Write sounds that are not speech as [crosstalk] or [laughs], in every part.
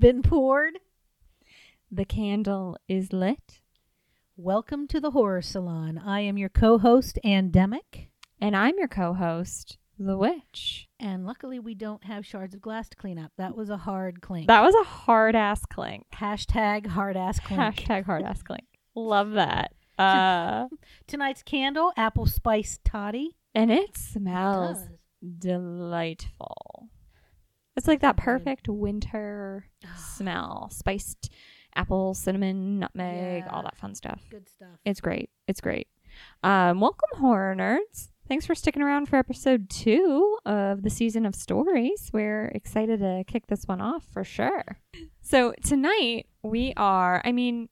been poured. The candle is lit. Welcome to the Horror Salon. I am your co host, Andemic. And I'm your co host, The Witch. And luckily, we don't have shards of glass to clean up. That was a hard clink. That was a hard ass clink. Hashtag hard ass clink. Hashtag hard ass clink. Love that. [laughs] Uh, Tonight's candle, apple spice toddy. and it smells Does. delightful. It's like that Good. perfect winter smell. Spiced apple, cinnamon, nutmeg, all that fun stuff. Good stuff. It's great. It's great. Um, welcome, horror nerds. Thanks for sticking around for episode two of the season of stories. We're excited to kick this one off for sure. So, tonight we are, I mean,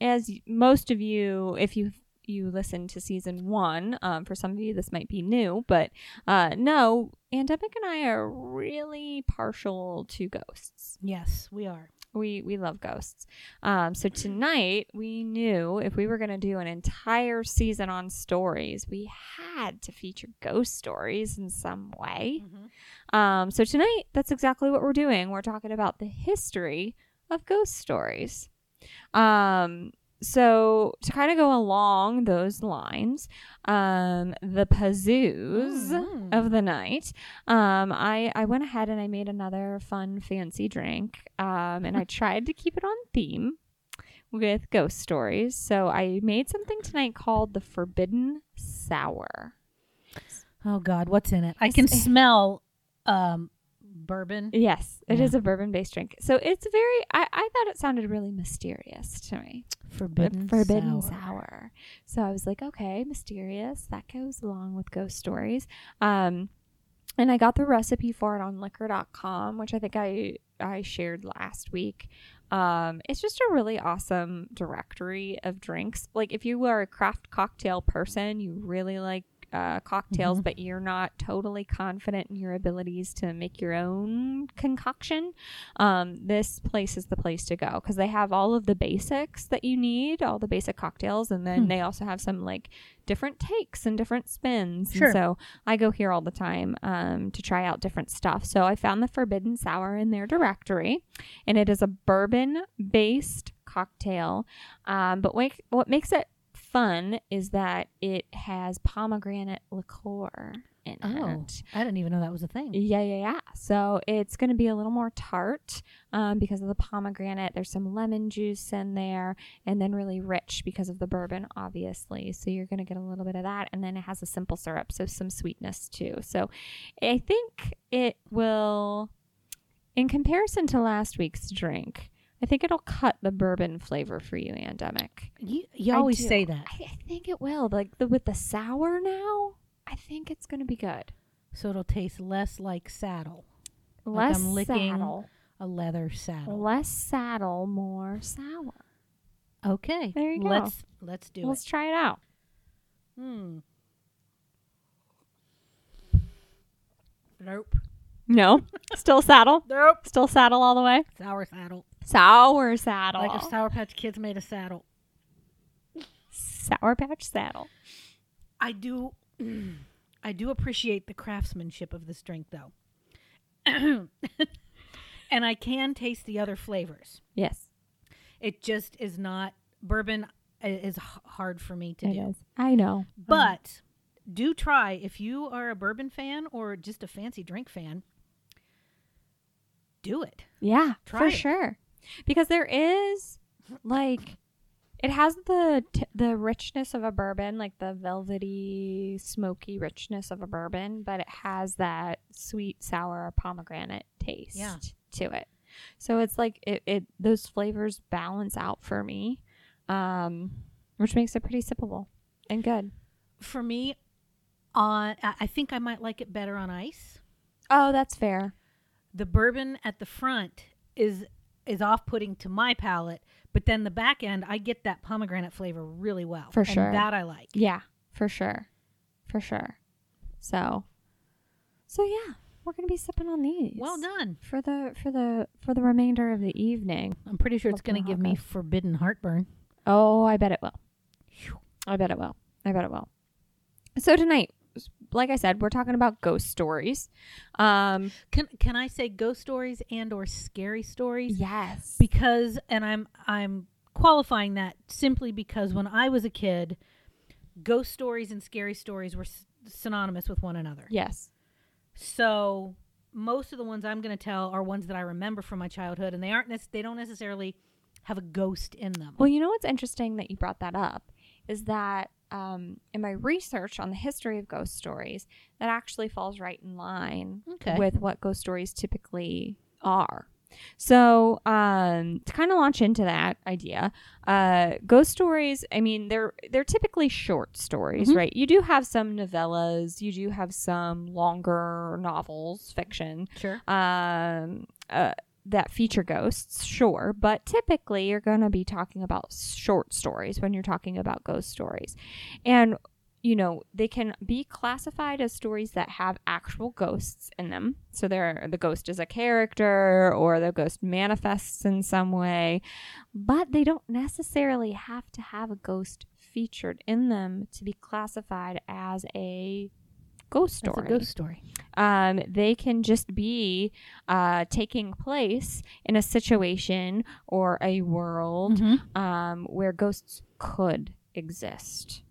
as most of you, if you you listen to season one, um, for some of you this might be new, but uh, no, Andemic and I are really partial to ghosts Yes, we are. we we love ghosts. Um, so tonight we knew if we were going to do an entire season on stories, we had to feature ghost stories in some way. Um, so tonight that's exactly what we're doing. We're talking about the history of ghost stories. Um, so to kind of go along those lines, um, the pazoos Mhm. of the night, um, I I went ahead and I made another fun fancy drink, um, and I tried to keep it on theme with ghost stories. So I made something tonight called the Forbidden Sour. Oh, God, what's in it? I can smell um, bourbon. Yes, it is Yeah. a bourbon based drink. So it's very. I, I thought it sounded really mysterious to me. Forbidden, forbidden sour. sour. So I was like, okay, mysterious. That goes along with ghost stories. Um, and I got the recipe for it on liquor.com, which I think I I shared last week. Um, it's just a really awesome directory of drinks. Like if you are a craft cocktail person, you really like uh, cocktails, Mhm. but you're not totally confident in your abilities to make your own concoction, um, this place is the place to go because they have all of the basics that you need, all the basic cocktails, and then Hmm. they also have some like different takes and different spins. Sure. And so I go here all the time um, to try out different stuff. So I found the Forbidden Sour in their directory, and it is a bourbon based cocktail. Um, but what, what makes it fun is that it has pomegranate liqueur in Oh, it. I didn't even know that was a thing. Yeah, yeah, yeah. So it's going to be a little more tart um, because of the pomegranate. There's some lemon juice in there, and then really rich because of the bourbon, obviously. So you're going to get a little bit of that, and then it has a simple syrup, so some sweetness too. So I think it will, in comparison to last week's drink, I think it'll cut the bourbon flavor for you, Andemic. You, you always say that. I, I think it will. Like the, with the sour now, I think it's going to be good. So it'll taste less like saddle, Like Less I'm licking saddle. a leather saddle. Less saddle, more sour. Okay. There you go. Let's let's do it. Let's try it out. Hmm. Nope. No, [laughs] still saddle. Nope. Still saddle all the way. Sour saddle. Sour saddle. Like if Sour Patch Kids made a saddle. Sour Patch saddle. I do [clears throat] I do appreciate the craftsmanship of this drink though. [clears throat] and I can taste the other flavors. Yes, It just is not bourbon i- is hard for me to it do. is. I know, But do try if you are a bourbon fan or just a fancy drink fan. Do it. yeah, Try for it. sure. Because there is like it has the t- the richness of a bourbon, like the velvety, smoky richness of a bourbon, but it has that sweet, sour pomegranate taste Yeah. to it. So it's like it, it those flavors balance out for me, um, which makes it pretty sippable and good. For me, on I I think I might like it better on ice. Oh, that's fair. The bourbon at the front is is off-putting to my palate, but then the back end I get that pomegranate flavor really well. For and sure. that I like. Yeah, for sure, for sure. So, so yeah, we're gonna be sipping on these. Well done. for the for the for the remainder of the evening. I'm pretty sure it's going to give me forbidden heartburn. Oh, I bet it will. I bet it will. I bet it will. So tonight like I said, we're talking about ghost stories. Um, Can can I say ghost stories and or scary stories? yes. Because and I'm I'm qualifying that simply because when I was a kid, ghost stories and scary stories were s- synonymous with one another. yes. So most of the ones I'm going to tell are ones that I remember from my childhood, and they aren't nec- they don't necessarily have a ghost in them. Well, you know what's interesting that you brought that up is that um, in my research on the history of ghost stories, that actually falls right in line Okay. with what ghost stories typically are. So, um, to kind of launch into that idea, uh, ghost stories. I mean, they're they're typically short stories, Mhm. right? You do have some novellas, you do have some longer novels, fiction, Sure. um, uh, that feature ghosts, sure, but typically you're going to be talking about short stories when you're talking about ghost stories. And, you know, they can be classified as stories that have actual ghosts in them. So the ghost is a character or the ghost manifests in some way, but they don't necessarily have to have a ghost featured in them to be classified as a ghost That's story a ghost story. um, they can just be uh, taking place in a situation or a world Mm-hmm. um, where ghosts could exist.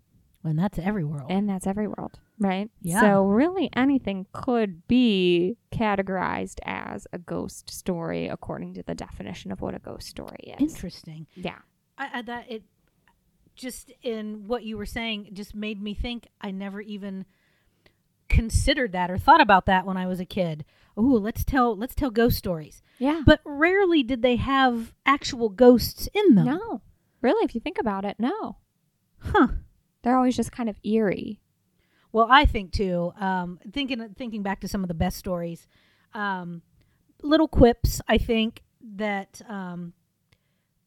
And that's every world. And that's every world, right? Yeah. So, really, anything could be categorized as a ghost story according to the definition of what a ghost story is. Interesting. Yeah. I, I that it just in what you were saying just made me think I never even considered that or thought about that when I was a kid. Oh, let's tell let's tell ghost stories. Yeah. But rarely did they have actual ghosts in them. no. Really, if you think about it, no. Huh. They're always just kind of eerie. Well, I think too. Um, thinking thinking back to some of the best stories, um, little quips. I think that um,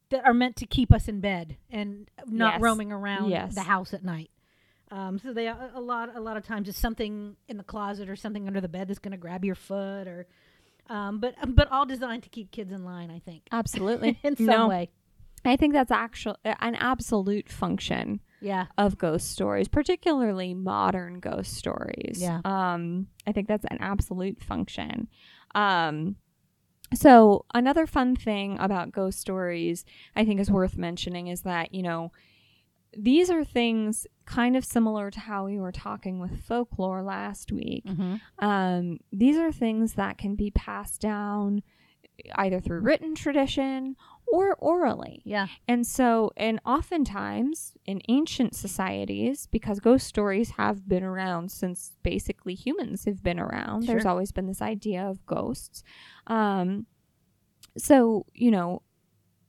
that are meant to keep us in bed and not Yes. roaming around Yes. the house at night. Um, so they a a lot a lot of times it's something in the closet or something under the bed that's going to grab your foot or. Um, but but all designed to keep kids in line. I think Absolutely. [laughs] in some No. way. I think that's actual an absolute function Yeah. of ghost stories, particularly modern ghost stories. Yeah. Um, I think that's an absolute function. Um, so another fun thing about ghost stories I think is worth mentioning is that, you know, these are things kind of similar to how we were talking with folklore last week. Mm-hmm. Um, these are things that can be passed down either through written tradition or orally. Yeah. And so, and oftentimes in ancient societies, because ghost stories have been around since basically humans have been around, there's always been this idea of ghosts. Um, so, you know,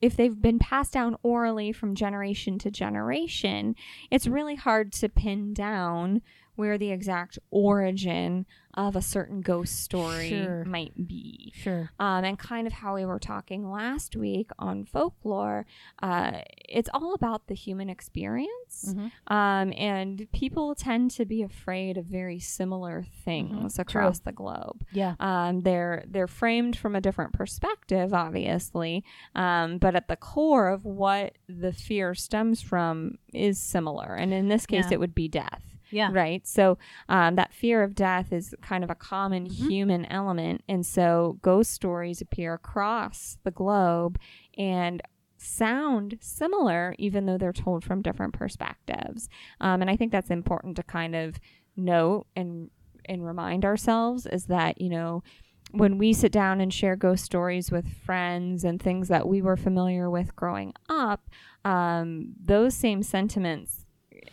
if they've been passed down orally from generation to generation, it's really hard to pin down where the exact origin of a certain ghost story Sure. might be Sure. um, and kind of how we were talking last week on folklore, uh, it's all about the human experience. Mhm. Um, and people tend to be afraid of very similar things Mhm. across the globe. Yeah. Um, they're they're framed from a different perspective, obviously, um, but at the core of what the fear stems from is similar. And in this case, Yeah. it would be death Yeah. right? So um, that fear of death is kind of a common Mhm. human element, and so ghost stories appear across the globe and sound similar, even though they're told from different perspectives. Um, and I think that's important to kind of note and and remind ourselves is that you know when we sit down and share ghost stories with friends and things that we were familiar with growing up, um, those same sentiments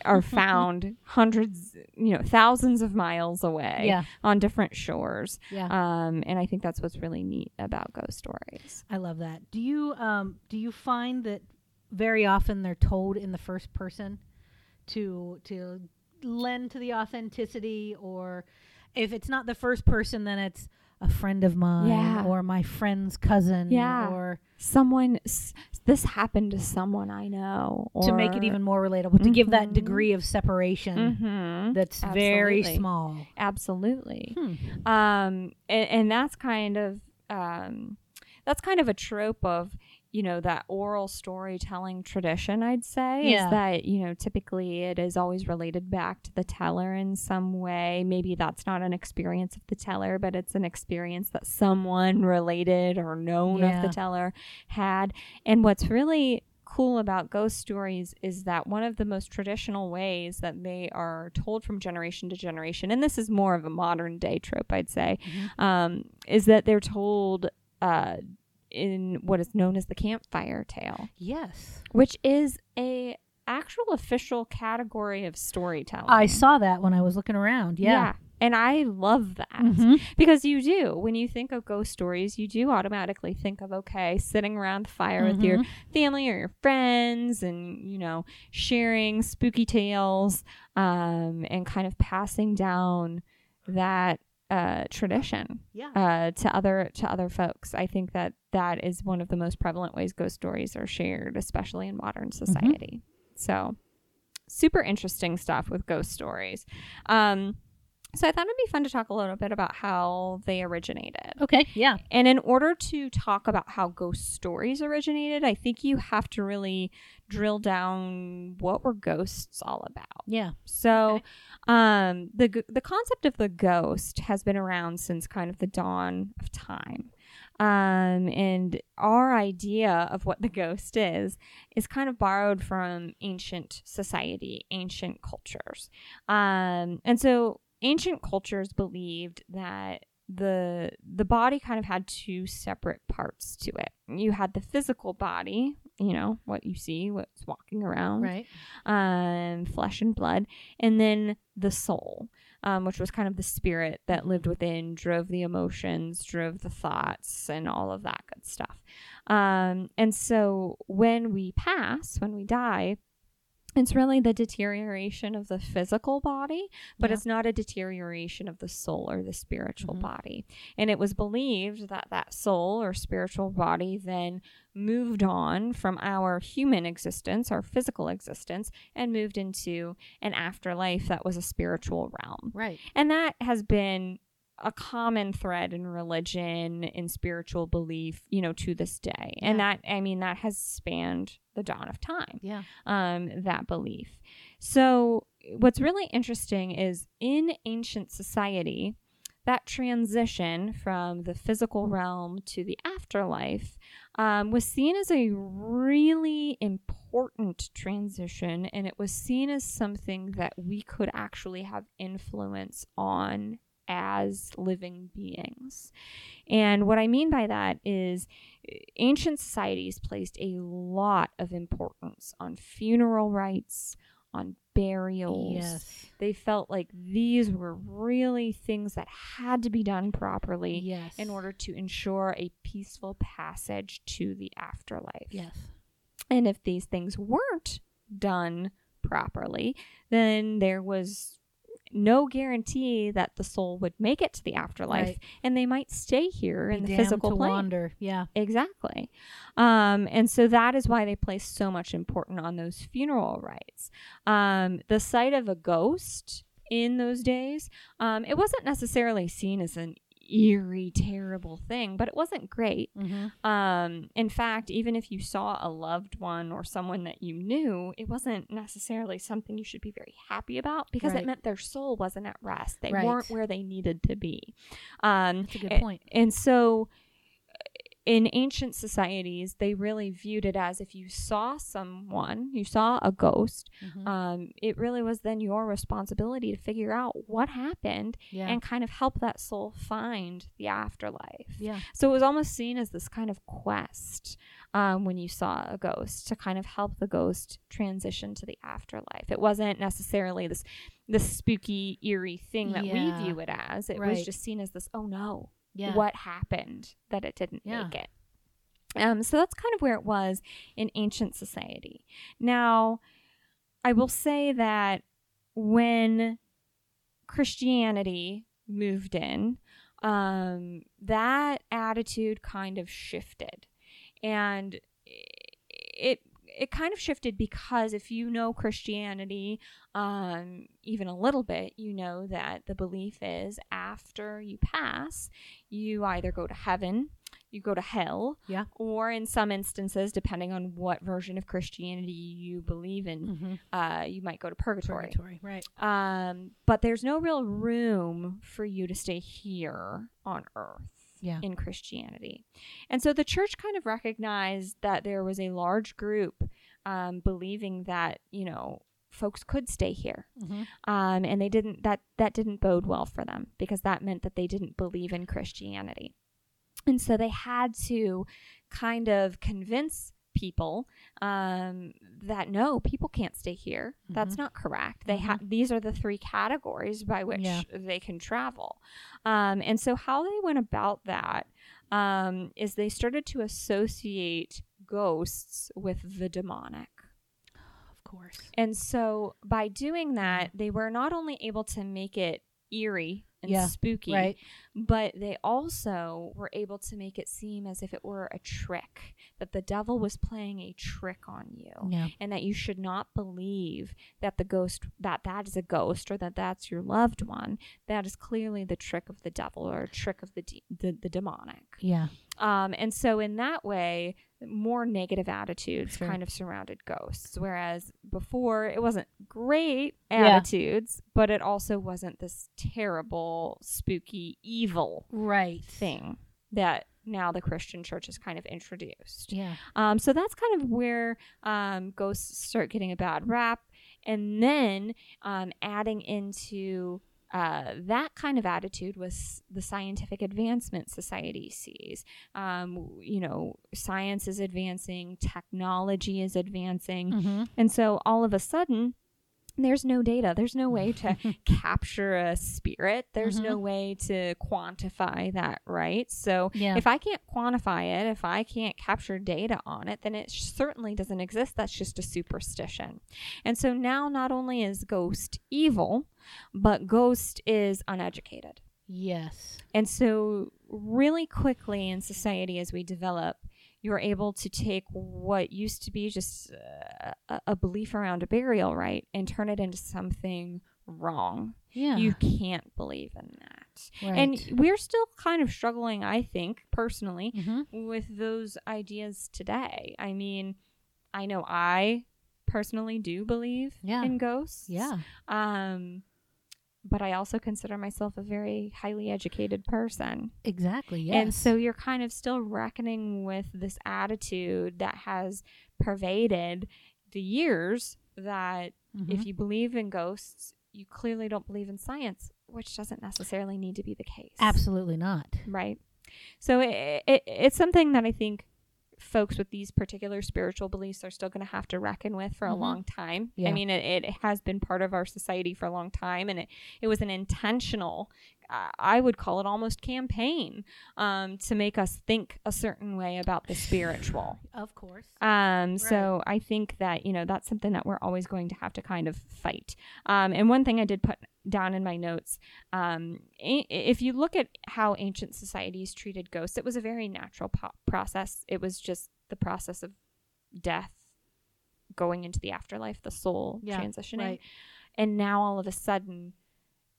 are [laughs] found hundreds, you know, thousands of miles away Yeah. on different shores. Yeah. Um, and I think that's what's really neat about ghost stories. I love that. Do you um do you find that very often they're told in the first person to to lend to the authenticity or if it's not the first person then it's a friend of mine Yeah. or my friend's cousin Yeah. or Someone, s- this happened to someone I know. to make it even more relatable to give that Mhm. degree of separation Mhm. that's very small. Absolutely. Hmm. um and, and that's kind of um that's kind of a trope of you know that oral storytelling tradition i'd say Yeah. is that you know typically it is always related back to the teller in some way maybe that's not an experience of the teller but it's an experience that someone related or known of the teller had and what's really cool about ghost stories is that one of the most traditional ways that they are told from generation to generation and this is more of a modern day trope i'd say Mhm. um, is that they're told uh, in what is known as the campfire tale, Yes. which is a actual official category of storytelling. I saw that when I was looking around. Yeah. And I love that Mhm. because you do. When you think of ghost stories, you do automatically think of, okay, sitting around the fire with your Mhm. family or your friends and, you know, sharing spooky tales um, and kind of passing down that uh, tradition Yeah. uh, to other to other folks. I think that that is one of the most prevalent ways ghost stories are shared, especially in modern society. So, super interesting stuff with ghost stories. Um, so I thought it'd be fun to talk a little bit about how they originated. okay. Yeah. And in order to talk about how ghost stories originated, I think you have to really drill down what were ghosts all about. Yeah. So, Okay. um, the the concept of the ghost has been around since kind of the dawn of time, um, and our idea of what the ghost is is kind of borrowed from ancient society, ancient cultures, um, and so ancient cultures believed that the the body kind of had two separate parts to it. You had the physical body, you know, what you see, what's walking around, Right. um, flesh and blood, and then the soul, um, which was kind of the spirit that lived within, drove the emotions, drove the thoughts, and all of that good stuff. Um, and so when we pass, when we die, it's really the deterioration of the physical body, but Yeah. it's not a deterioration of the soul or the spiritual Mhm. body. And it was believed that that soul or spiritual body then moved on from our human existence, our physical existence, and moved into an afterlife that was a spiritual realm. Right. And that has been a common thread in religion in spiritual belief, you know, to this day. And Yeah. that I mean that has spanned the dawn of time Yeah. um, that belief. So, what's really interesting is in ancient society, that transition from the physical realm to the afterlife um, was seen as a really important transition, and it was seen as something that we could actually have influence on as living beings. And what I mean by that is uh, ancient societies placed a lot of importance on funeral rites, on burials. Yes. They felt like these were really things that had to be done properly Yes. in order to ensure a peaceful passage to the afterlife. Yes. And if these things weren't done properly, then there was no guarantee that the soul would make it to the afterlife Right. and they might stay here in the physical to plane. wander. Yeah. Exactly. Um, and so that is why they place so much importance on those funeral rites. Um, the sight of a ghost in those days, um, it wasn't necessarily seen as an eerie, terrible thing, but it wasn't great. Mm-hmm. Um, in fact, even if you saw a loved one or someone that you knew, it wasn't necessarily something you should be very happy about because Right. it meant their soul wasn't at rest. They Right. weren't where they needed to be. Um, That's a good a- point. and so in ancient societies, they really viewed it as if you saw someone, you saw a ghost, Mhm. um, it really was then your responsibility to figure out what happened yeah. and kind of help that soul find the afterlife. yeah. So it was almost seen as this kind of quest um, when you saw a ghost to kind of help the ghost transition to the afterlife. It wasn't necessarily this this spooky, eerie thing that Yeah. we view it as. It was just seen as this, oh no, Yeah. what happened that it didn't Yeah. make it. Um, so that's kind of where it was in ancient society. Now, I will say that when Christianity moved in, um, that attitude kind of shifted, and it it kind of shifted because if you know Christianity, um, even a little bit, you know that the belief is after you pass, you either go to heaven, you go to hell. Yeah. Or in some instances, depending on what version of Christianity you believe in, Mm-hmm. uh, you might go to purgatory. Purgatory, right? Um, but there's no real room for you to stay here on earth Yeah. in Christianity. And so the church kind of recognized that there was a large group um, believing that, you know, folks could stay here. Mm-hmm. Um, and they didn't that that didn't bode well for them because that meant that they didn't believe in Christianity. And so they had to kind of convince people um, that no, people can't stay here. That's not correct. They have these are the three categories by which Yeah. they can travel. Um, and so how they went about that um, is they started to associate ghosts with the demonic. Of course. And so by doing that, they were not only able to make it eerie and Yeah, spooky, Right. but they also were able to make it seem as if it were a trick, that the devil was playing a trick on you. Yeah. And that you should not believe that the ghost that that is a ghost or that that's your loved one. That is clearly the trick of the devil or a trick of the de- the, the demonic. Yeah. Um, and so in that way, more negative attitudes Sure. kind of surrounded ghosts. Whereas before, it wasn't great Yeah. attitudes, but it also wasn't this terrible, spooky, evil Right. thing that now the Christian church has kind of introduced. Yeah. Um, so that's kind of where um, ghosts start getting a bad rap. And then um, adding into uh, that kind of attitude was the scientific advancement society sees. Um, you know, science is advancing, technology is advancing. Mm-hmm. And so all of a sudden, there's no data. There's no way to [laughs] capture a spirit. There's no mm-hmm. way to quantify that, right? So Yeah. if I can't quantify it, if I can't capture data on it, then it certainly doesn't exist. That's just a superstition. And so now not only is ghost evil, but ghost is uneducated. Yes. And so, really quickly in society, as we develop, you're able to take what used to be just uh, a, a belief around a burial rite and turn it into something wrong. Yeah. You can't believe in that. right. And we're still kind of struggling, I think, personally, mm-hmm. with those ideas today. I mean, I know I personally do believe Yeah. in ghosts. yeah. Um, but I also consider myself a very highly educated person. Exactly. Yes. And so you're kind of still reckoning with this attitude that has pervaded the years that Mhm. if you believe in ghosts, you clearly don't believe in science, which doesn't necessarily need to be the case. absolutely not. Right. So it, it, it's something that I think folks with these particular spiritual beliefs are still going to have to reckon with for a Mhm. long time. Yeah. I mean, it, it has been part of our society for a long time, and it, it was an intentional, uh, I would call it almost campaign um, to make us think a certain way about the spiritual. [sighs] Of course. Um, so I think that, you know, that's something that we're always going to have to kind of fight. Um, and one thing I did put down in my notes, um, if you look at how ancient societies treated ghosts, it was a very natural po- process. It was just the process of death, going into the afterlife, the soul Yeah, transitioning. right. And now all of a sudden,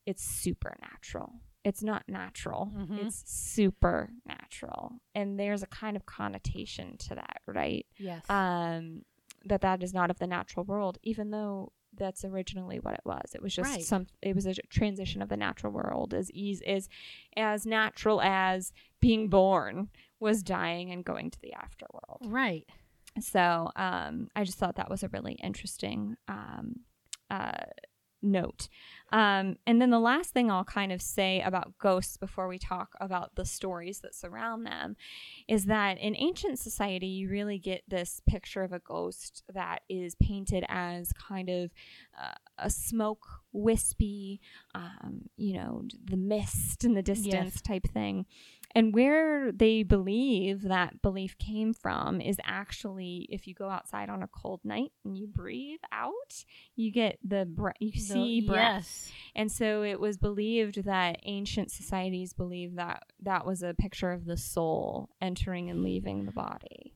it's supernatural. It's not natural. Mhm. It's supernatural. And there's a kind of connotation to that, right? Yes. Um, that that is not of the natural world, even though that's originally what it was. It was just Right. some. It was a transition of the natural world, as easy as as natural as being born was dying and going to the afterworld. right. So um, I just thought that was a really interesting um, uh, note. Um, and then the last thing I'll kind of say about ghosts before we talk about the stories that surround them is that in ancient society, you really get this picture of a ghost that is painted as kind of uh, a smoke, wispy, um, you know, the mist in the distance type thing. And where they believe that belief came from is actually if you go outside on a cold night and you breathe out, you get the bre- you The- see breath. Yes. And so it was believed that ancient societies believed that that was a picture of the soul entering and leaving the body.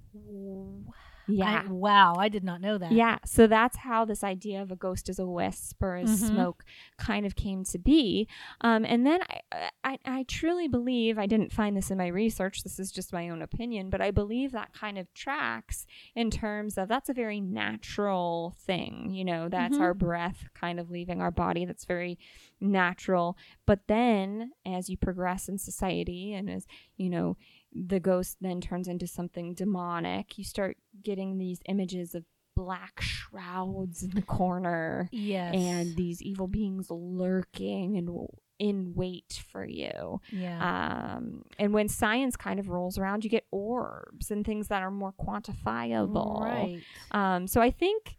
Yeah. I, wow, I did not know that. Yeah, so that's how this idea of a ghost as a wisp or as Mhm. smoke kind of came to be. Um, and then I, I, I truly believe I didn't find this in my research. This is just my own opinion, but I believe that kind of tracks in terms of that's a very natural thing. You know, that's Mhm. our breath kind of leaving our body. That's very natural. But then as you progress in society and as you know the ghost then turns into something demonic. You start getting these images of black shrouds in the corner Yes. and these evil beings lurking and in wait for you. yeah. Um, and when science kind of rolls around, you get orbs and things that are more quantifiable. Right. Um, so I think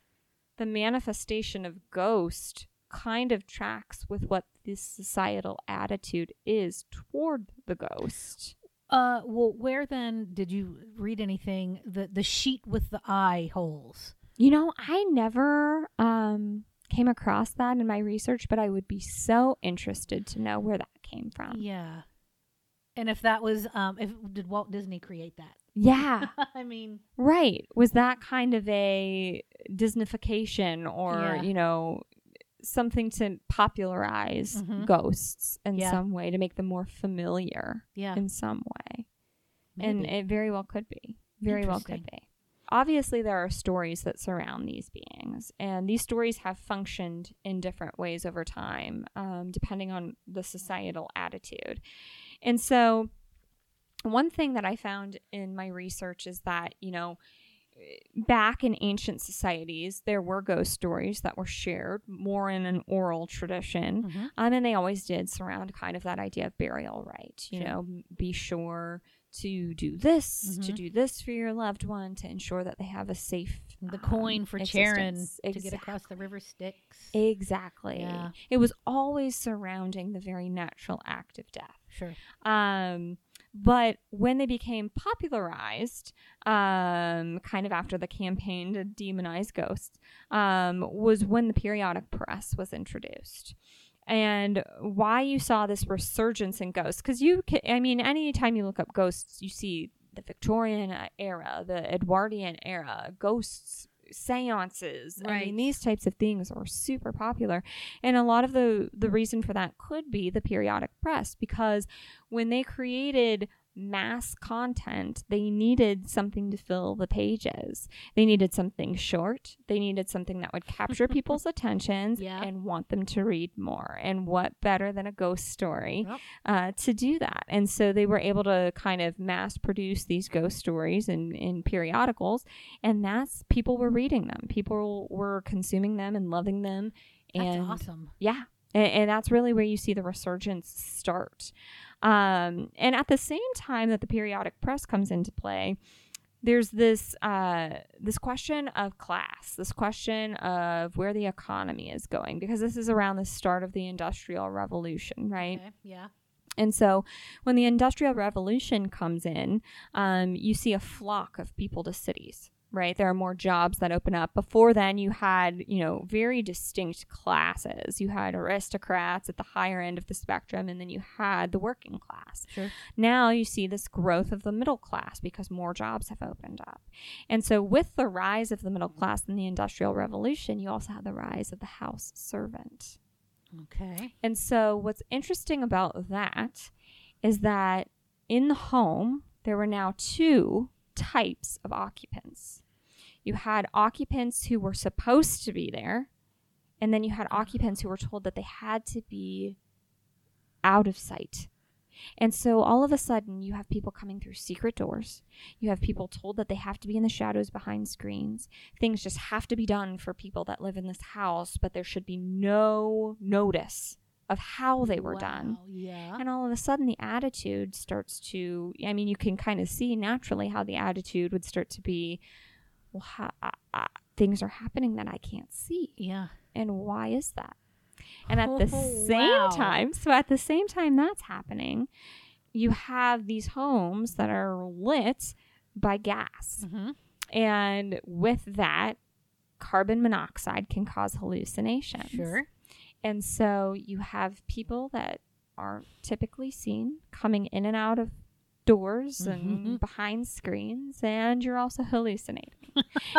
the manifestation of ghost kind of tracks with what this societal attitude is toward the ghost. Uh, well, where then did you read anything? The the sheet with the eye holes. You know, I never um, came across that in my research, but I would be so interested to know where that came from. Yeah. And if that was, um, if did Walt Disney create that? Yeah, [laughs] I mean, right. Was that kind of a Disneyfication or, Yeah. you know, something to popularize Mhm. ghosts in Yeah. some way to make them more familiar yeah, in some way? And it very well could be. Very well could be. Obviously, there are stories that surround these beings, and these stories have functioned in different ways over time, um, depending on the societal attitude. And so, one thing that I found in my research is that, you know, back in ancient societies, there were ghost stories that were shared more in an oral tradition. Mhm. Um, and they always did surround kind of that idea of burial rite. You Sure. know, be sure to do this, to Mhm. do this for your loved one, to ensure that they have a safe. the um, coin for Charon existence. to get across the river Styx. Exactly. Yeah. It was always surrounding the very natural act of death. Sure. Um, but when they became popularized, um, kind of after the campaign to demonize ghosts, um, was when the periodic press was introduced. And why you saw this resurgence in ghosts, because you, ca I mean, anytime you look up ghosts, you see the Victorian era, the Edwardian era, ghosts, seances. I mean, these types of things are super popular. And a lot of the the reason for that could be the periodic press because when they created mass content, they needed something to fill the pages. They needed something short. They needed something that would capture [laughs] people's attentions Yeah. and want them to read more. And what better than a ghost story Yep. uh, to do that? And so they were able to kind of mass produce these ghost stories in, in periodicals, and that's people were reading them. People were consuming them and loving them. That's And awesome. yeah. And, and that's really where you see the resurgence start. Um, and at the same time that the periodic press comes into play, there's this uh, this question of class, this question of where the economy is going, because this is around the start of the industrial revolution, right? Okay. Yeah. And so when the Industrial Revolution comes in, um, you see a flock of people to cities, right? There are more jobs that open up. Before then, you had, you know, very distinct classes. You had aristocrats at the higher end of the spectrum, and then you had the working class. Sure. Now you see this growth of the middle class because more jobs have opened up. And so, with the rise of the middle class in the Industrial Revolution, you also had the rise of the house servant. Okay. And so, what's interesting about that is that in the home, there were now two types of occupants. You had occupants who were supposed to be there, and then you had occupants who were told that they had to be out of sight. And so all of a sudden, you have people coming through secret doors. You have people told that they have to be in the shadows behind screens. Things just have to be done for people that live in this house, but there should be no notice of how they were done. Yeah. And all of a sudden, the attitude starts to, I mean, you can kind of see naturally how the attitude would start to be, well, uh, uh, things are happening that I can't see. yeah. And why is that? And at the Oh, same wow. time, so at the same time that's happening, you have these homes that are lit by gas. Mm-hmm. And with that, carbon monoxide can cause hallucinations. Sure. And so you have people that aren't typically seen coming in and out of doors Mhm. and behind screens, and you're also hallucinating.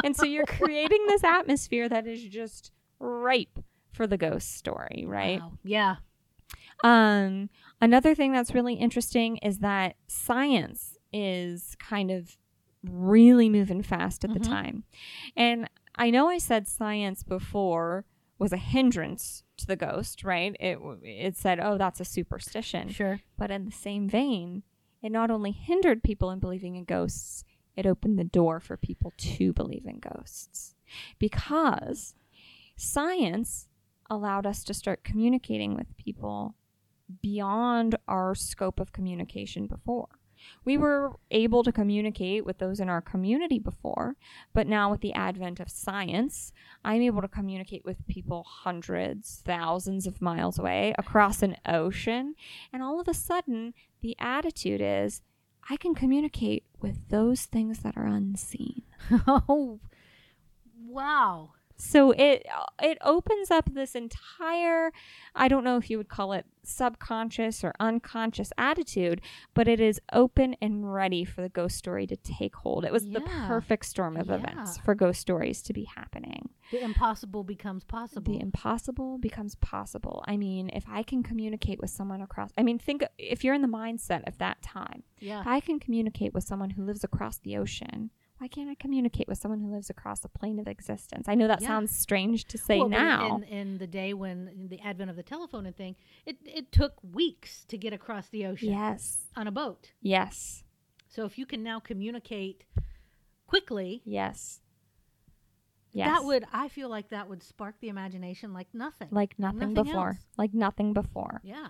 and so you're [laughs] creating this atmosphere that is just ripe for the ghost story, right? Wow. Yeah. Um, another thing that's really interesting is that science is kind of really moving fast at the Mhm. time. And I know I said science before was a hindrance to the ghost, right? It it said, "Oh, that's a superstition." Sure. But in the same vein, it not only hindered people in believing in ghosts, it opened the door for people to believe in ghosts. Because science allowed us to start communicating with people beyond our scope of communication before. We were able to communicate with those in our community before, but now with the advent of science, I'm able to communicate with people hundreds, thousands of miles away across an ocean. And all of a sudden, the attitude is I can communicate with those things that are unseen. [laughs] oh. Wow. So it uh, it opens up this entire I don't know if you would call it subconscious or unconscious attitude, but it is open and ready for the ghost story to take hold. It was the perfect storm of Yeah. events for ghost stories to be happening. The impossible becomes possible. The impossible becomes possible. I mean, if I can communicate with someone across I mean, think if you're in the mindset of that time. yeah. If I can communicate with someone who lives across the ocean, why can't I communicate with someone who lives across a plane of existence? I know that Yeah. sounds strange to say Well, now. in, in the day when the advent of the telephone and thing, it it took weeks to get across the ocean yes. on a boat. Yes. So if you can now communicate quickly, Yes. Yes. that would I feel like that would spark the imagination like nothing. like nothing, nothing before. else. Like nothing before. yeah.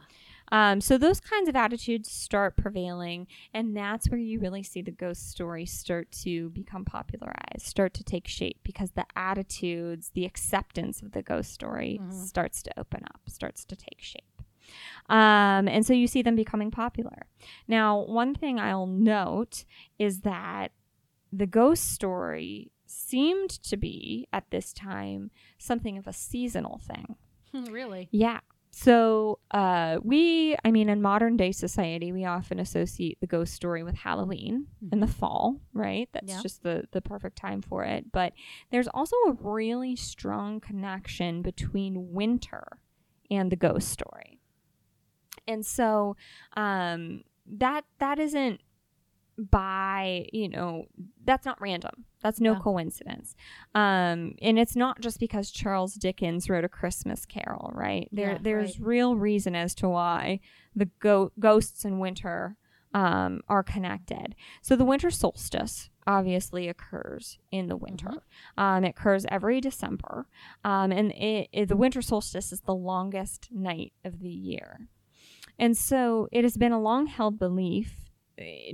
Um, so those kinds of attitudes start prevailing, and that's where you really see the ghost story start to become popularized, start to take shape, because the attitudes, the acceptance of the ghost story Mhm. starts to open up, starts to take shape. Um, and so you see them becoming popular. Now, one thing I'll note is that the ghost story seemed to be at this time something of a seasonal thing. [laughs] really. Yeah. So, uh, we, I mean, in modern day society, we often associate the ghost story with Halloween in the fall, right? That's Yeah. just the, the perfect time for it. But there's also a really strong connection between winter and the ghost story. And so, um, that, that isn't by, you know, that's not random. That's no Yeah. coincidence. Um, and it's not just because Charles Dickens wrote a Christmas Carol, right? There, Yeah, there's real reason as to why the go- ghosts in winter um, are connected. So the winter solstice obviously occurs in the winter. Um, it occurs every December, um, and it, it- the winter solstice is the longest night of the year. And so it has been a long held belief,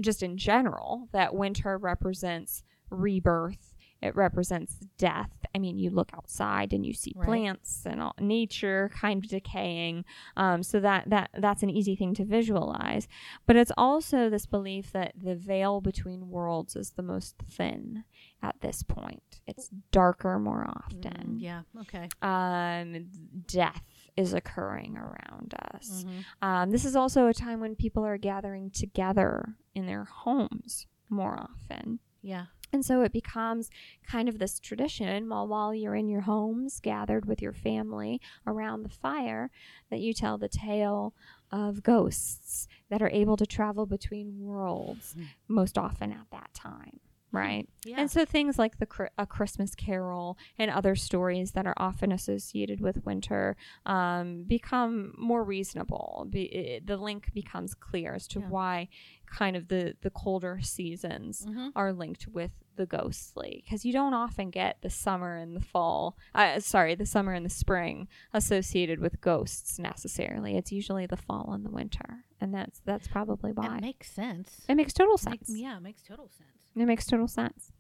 just in general, that winter represents rebirth. It represents death. I mean, you look outside and you see Right. plants and all, nature kind of decaying. Um, so that that that's an easy thing to visualize. But it's also this belief that the veil between worlds is the most thin at this point. It's darker more often. Mm, yeah. Okay. Um, death is occurring around us. Mhm. Um, this is also a time when people are gathering together in their homes more often. Yeah. And so it becomes kind of this tradition while while you're in your homes gathered with your family around the fire that you tell the tale of ghosts that are able to travel between worlds Mhm. most often at that time, right? Yeah. And so things like the a Christmas Carol and other stories that are often associated with winter um, become more reasonable. Be, it, the link becomes clear as to Yeah. why kind of the the colder seasons Mhm. are linked with the ghostly because you don't often get the summer and the fall. Uh, sorry, the summer and the spring associated with ghosts necessarily. It's usually the fall and the winter, and that's that's probably why. That makes sense. it makes total sense. yeah, it makes total sense. It makes total sense.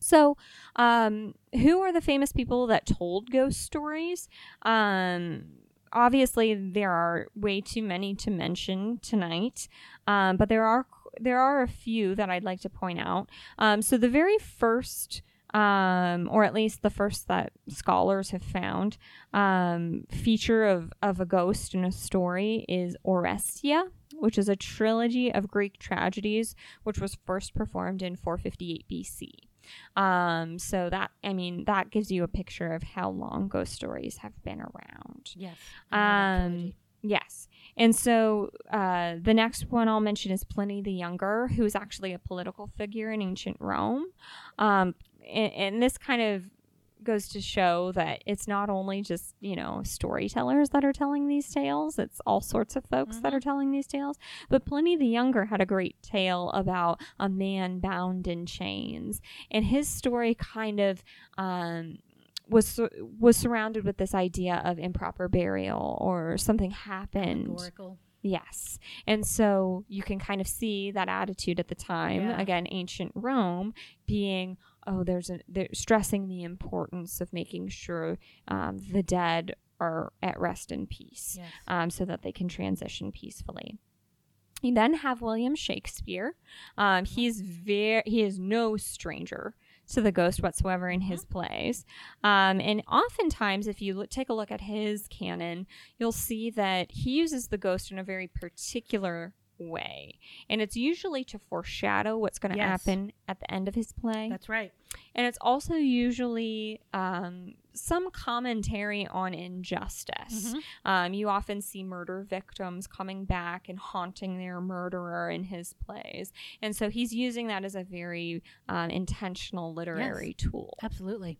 So, um, who are the famous people that told ghost stories? Um, obviously, there are way too many to mention tonight, um, but there are there are a few that I'd like to point out. Um, so, the very first. Um, or at least the first that scholars have found, um, feature of, of a ghost in a story is Oresteia. Which is a trilogy of Greek tragedies, which was first performed in 458 BC. Um, so that I mean that gives you a picture of how long ghost stories have been around. Yes. I know that Um. Yes. And so uh, the next one I'll mention is Pliny the Younger, who is actually a political figure in ancient Rome. Um, and, and this kind of goes to show that it's not only just, you know, storytellers that are telling these tales, it's all sorts of folks that Mhm. are telling these tales. But Pliny the Younger had a great tale about a man bound in chains. And his story kind of. Um, was was surrounded with this idea of improper burial or something happened Allegorical. Yes. And so you can kind of see that attitude at the time. Yeah. Again, ancient Rome being, oh, there's a, they're stressing the importance of making sure um, the dead are at rest in peace Yes. um, so that they can transition peacefully. You then have William Shakespeare. Um, he's very he is no stranger to the ghost whatsoever in his plays, um, and oftentimes, if you look, take a look at his canon, you'll see that he uses the ghost in a very particular way, and it's usually to foreshadow what's going to Yes. happen at the end of his play. That's right. And it's also usually um, some commentary on injustice. Mhm. Um, you often see murder victims coming back and haunting their murderer in his plays. And so he's using that as a very um, intentional literary tool. Absolutely.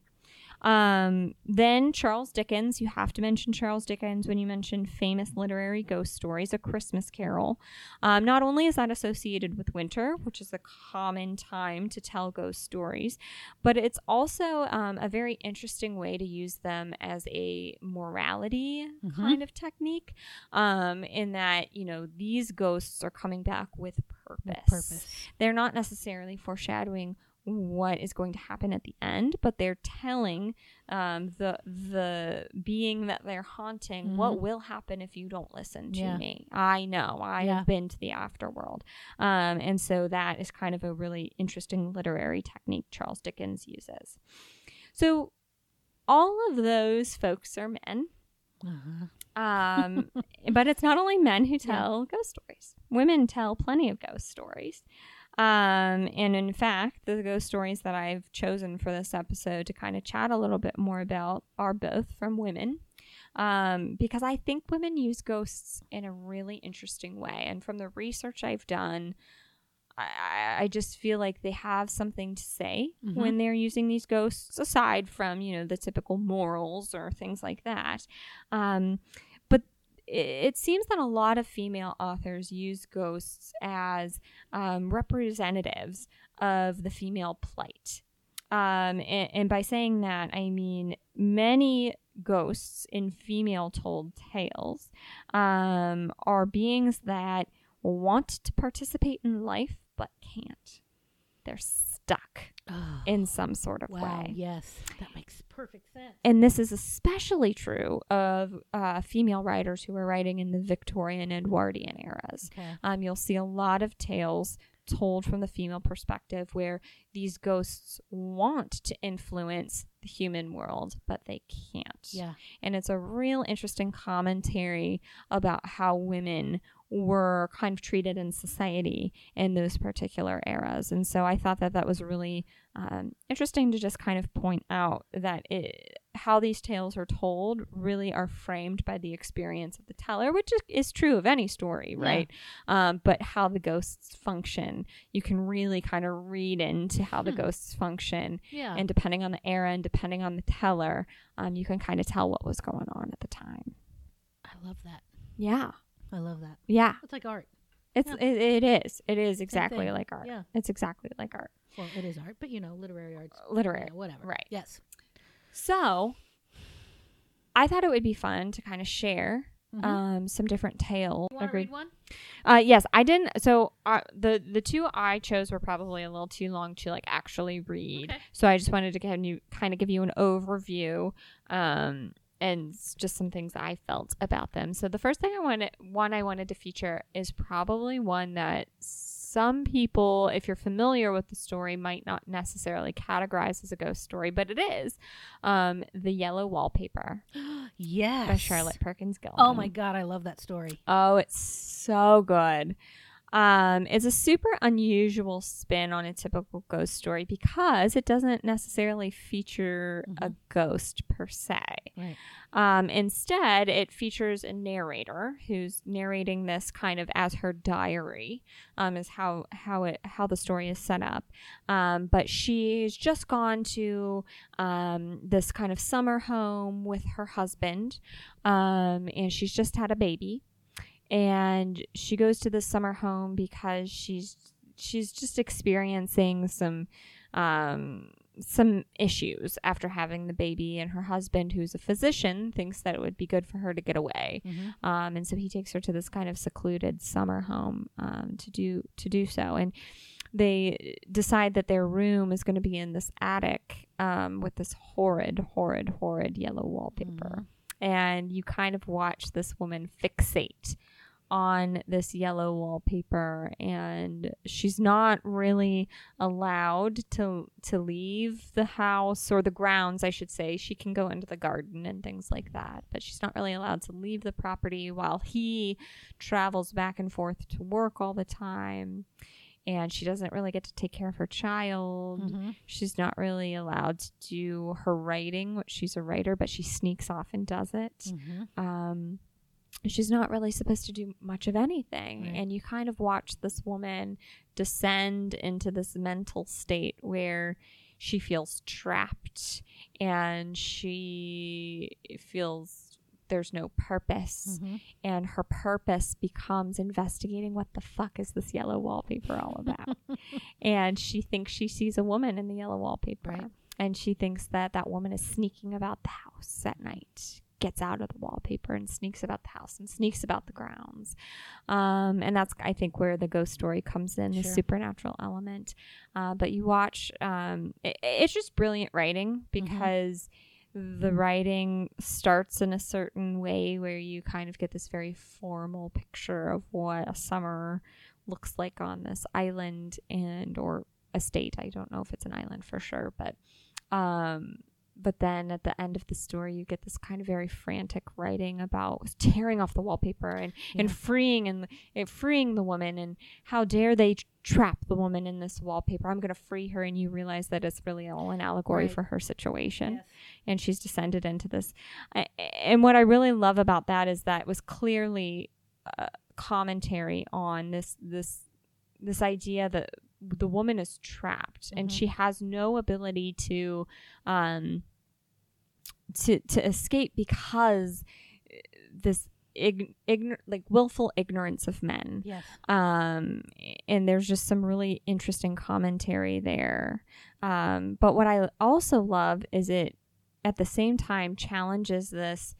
Um, then Charles Dickens, you have to mention Charles Dickens when you mention famous literary ghost stories, A Christmas Carol. Um, not only is that associated with winter, which is a common time to tell ghost stories, but it's also um, a very interesting way to use them as a morality Mhm. kind of technique. Um, in that you know these ghosts are coming back with purpose With purpose. they're not necessarily foreshadowing what is going to happen at the end, but they're telling um, the the being that they're haunting what Mhm. will happen if you don't listen to Yeah. me. I know. I Yeah. have been to the afterworld, um, and so that is kind of a really interesting literary technique Charles Dickens uses. So all of those folks are men. Uh-huh. Um, [laughs] but it's not only men who Yeah. tell ghost stories. Women tell plenty of ghost stories. Um, and in fact, the ghost stories that I've chosen for this episode to kind of chat a little bit more about are both from women. Um, because I think women use ghosts in a really interesting way. And from the research I've done, I, I- just feel like they have something to say Mhm. when they're using these ghosts, aside from, you know, the typical morals or things like that. Um, it, seems that a lot of female authors use ghosts as um, representatives of the female plight. Um, and, and by saying that, I mean many ghosts in female told tales um, are beings that want to participate in life but can't. They're stuck Oh, in some sort of wow. way. Yes. That makes perfect sense. And this is especially true of uh, female writers who are writing in the Victorian and Edwardian eras. Okay. Um, you'll see a lot of tales told from the female perspective where these ghosts want to influence the human world, but they can't. Yeah. And it's a real interesting commentary about how women were kind of treated in society in those particular eras. And so I thought that that was really um, interesting to just kind of point out that it, how these tales are told really are framed by the experience of the teller, which is, is true of any story, Yeah. right? Um, but how the ghosts function, you can really kind of read into how the Hmm. ghosts function Yeah. and depending on the era and depending on the teller, um, you can kind of tell what was going on at the time. I love that. Yeah, I love that. yeah, It's like art. it's Yeah. it, it is it is exactly like art. Yeah. It's exactly like art, Well, it is art, but you know, literary arts. literary. yeah, whatever. right. Yes. So, I thought it would be fun to kind of share Mhm. um, some different tales. Want to read one? Uh, yes, I didn't. So uh, the the two I chose were probably a little too long to like actually read. Okay. So I just wanted to kind of kind of give you an overview, um, and just some things I felt about them. So the first thing I wanted one I wanted to feature is probably one that some people, if you're familiar with the story, might not necessarily categorize as a ghost story, but it is. Um, the Yellow Wallpaper [gasps] yes. by Charlotte Perkins Gilman. Oh my god, I love that story. Oh, it's so good. Um, it's a super unusual spin on a typical ghost story because it doesn't necessarily feature a ghost per se. Right. Um, instead, it features a narrator who's narrating this kind of as her diary. Um, is how how it how the story is set up. Um, but she's just gone to um, this kind of summer home with her husband, um, and she's just had a baby. And she goes to this summer home because she's she's just experiencing some um, some issues after having the baby, and her husband, who's a physician, thinks that it would be good for her to get away, Mhm. um, and so he takes her to this kind of secluded summer home um, to do to do so, and they decide that their room is going to be in this attic um, with this horrid, horrid, horrid yellow wallpaper, and you kind of watch this woman fixate on this yellow wallpaper and she's not really allowed to to leave the house or the grounds I should say she can go into the garden and things like that but she's not really allowed to leave the property while he travels back and forth to work all the time and she doesn't really get to take care of her child Mhm. she's not really allowed to do her writing which she's a writer but she sneaks off and does it Mhm. um, she's not really supposed to do much of anything. Right. And you kind of watch this woman descend into this mental state where she feels trapped and she feels there's no purpose. Mhm. And her purpose becomes investigating what the fuck is this yellow wallpaper all [laughs] about. and she thinks she sees a woman in the yellow wallpaper. Right. And she thinks that that woman is sneaking about the house at night, gets out of the wallpaper and sneaks about the house and sneaks about the grounds. Um, and that's, I think, where the ghost story comes in, the supernatural element. Uh, but you watch, um, it, it's just brilliant writing because the writing starts in a certain way where you kind of get this very formal picture of what a summer looks like on this island and or estate. I don't know if it's an island for sure, but um but then at the end of the story you get this kind of very frantic writing about tearing off the wallpaper and, and freeing and, and freeing the woman and how dare they trap the woman in this wallpaper i'm going to free her and you realize that it's really all an allegory Right. for her situation Yes. and she's descended into this. I, and what I really love about that is that it was clearly a commentary on this this this idea that the woman is trapped and Mhm. she has no ability to um to to escape because uh, this ign- ignor- like willful ignorance of men Yes. um, and there's just some really interesting commentary there. Um, but what I also love is it at the same time challenges this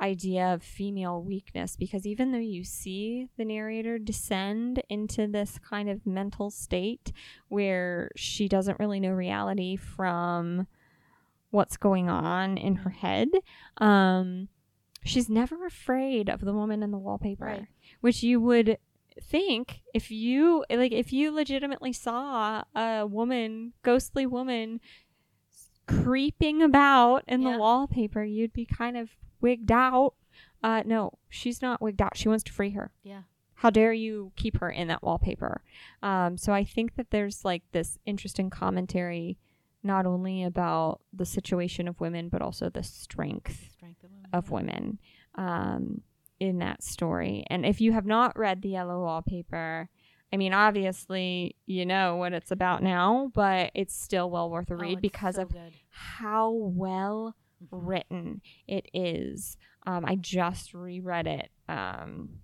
idea of female weakness because even though you see the narrator descend into this kind of mental state where she doesn't really know reality from what's going on in her head um she's never afraid of the woman in the wallpaper Right. which you would think if you like if you legitimately saw a woman ghostly woman creeping about in Yeah. the wallpaper you'd be kind of wigged out uh no she's not wigged out she wants to free her Yeah. how dare you keep her in that wallpaper um so i think that there's like this interesting commentary not only about the situation of women but also the strength Strength of women. of women um, in that story. And if you have not read The Yellow Wallpaper, I mean, obviously you know what it's about now, but it's still well worth a Oh, read it's because so of good. how well Mhm. written it is. Um, I just reread it um,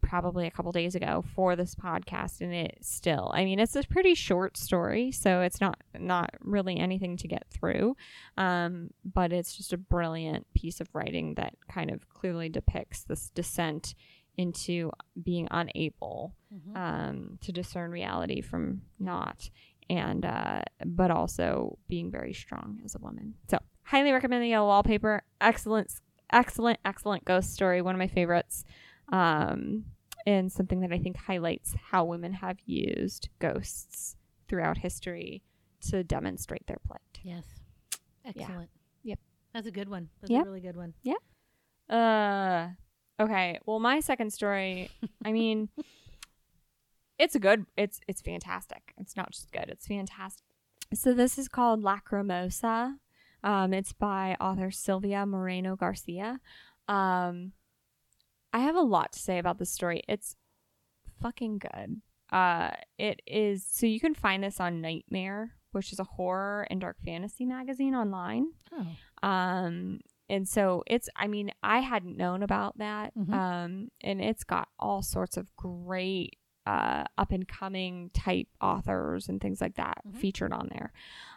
probably a couple days ago for this podcast, and it still. I mean, it's a pretty short story, so it's not not really anything to get through, um, but it's just a brilliant piece of writing that kind of clearly depicts this descent into being unable Mhm. um, to discern reality from not, and uh, but also being very strong as a woman. So highly recommend the Yellow Wallpaper. Excellent, excellent, excellent ghost story. One of my favorites. Um, and something that I think highlights how women have used ghosts throughout history to demonstrate their plight. Yes. Excellent. Yep. That's a good one. That's Yep. a really good one. Uh okay. Well, my second story, I mean, [laughs] it's a good it's it's fantastic. It's not just good, it's fantastic. So this is called Lacrimosa. Um it's by author Silvia Moreno Garcia. Um I have a lot to say about this story. It's fucking good. Uh it is so you can find this on Nightmare, which is a horror and dark fantasy magazine online. Oh. Um, and so it's, I mean, I hadn't known about that. Mhm. Um, and it's got all sorts of great, uh, up and coming type authors and things like that Mhm. featured on there.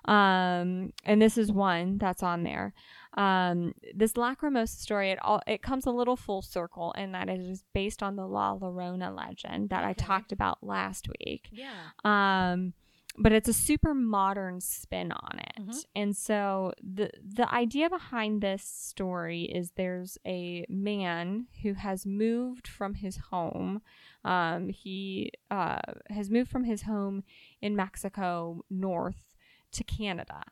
Um, and this is one that's on there. Um, this Lacrimosa story, it all, it comes a little full circle in that it is based on the La Llorona legend that I talked about last week Yeah. um but it's a super modern spin on it. Mhm. and so the the idea behind this story is there's a man who has moved from his home. Um he uh has moved from his home in Mexico north to Canada.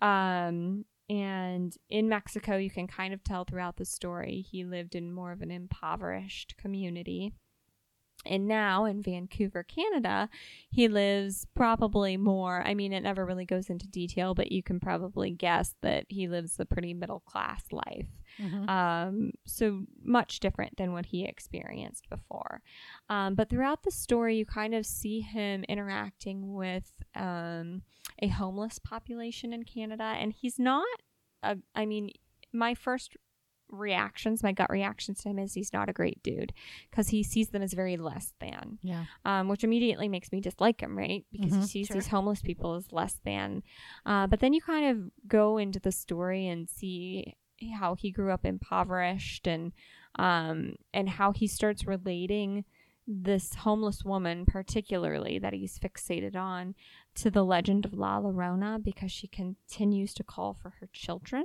Um and in Mexico you can kind of tell throughout the story he lived in more of an impoverished community and now in Vancouver, Canada, he lives probably more. I mean, it never really goes into detail, but you can probably guess that he lives a pretty middle class life. Mhm. Um, so much different than what he experienced before. Um, but throughout the story, you kind of see him interacting with um, a homeless population in Canada, and he's not. A, I mean, my first reactions, my gut reactions to him is he's not a great dude because he sees them as very less than yeah. um, which immediately makes me dislike him, right? Because he Mhm, sees sure. these homeless people as less than. Uh, but then you kind of go into the story and see how he grew up impoverished and um, and how he starts relating this homeless woman, particularly that he's fixated on, to the legend of La Llorona because she continues to call for her children.